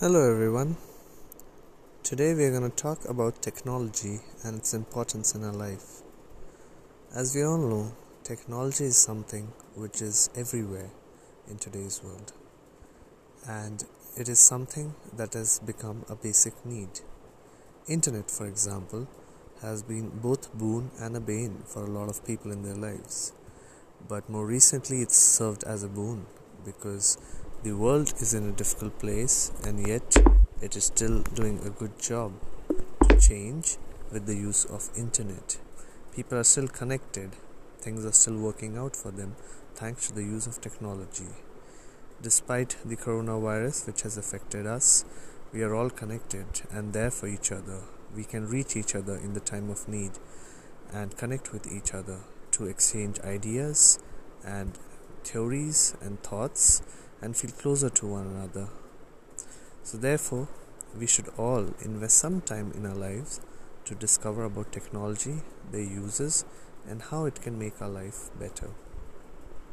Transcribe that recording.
Hello everyone. Today we are going to talk about technology and its importance in our life. As we all know, technology is something which is everywhere in today's world. And it is something that has become a basic need. Internet, for example, has been both boon and a bane for a lot of people in their lives. But more recently it's served as a boon because the world is in a difficult place, and yet it is still doing a good job to change with the use of internet. People are still connected. Things are still working out for them thanks to the use of technology. Despite the coronavirus which has affected us, we are all connected and there for each other. We can reach each other in the time of need and connect with each other to exchange ideas and theories and thoughts and feel closer to one another. So, therefore, we should all invest some time in our lives to discover about technology, their uses, and how it can make our life better.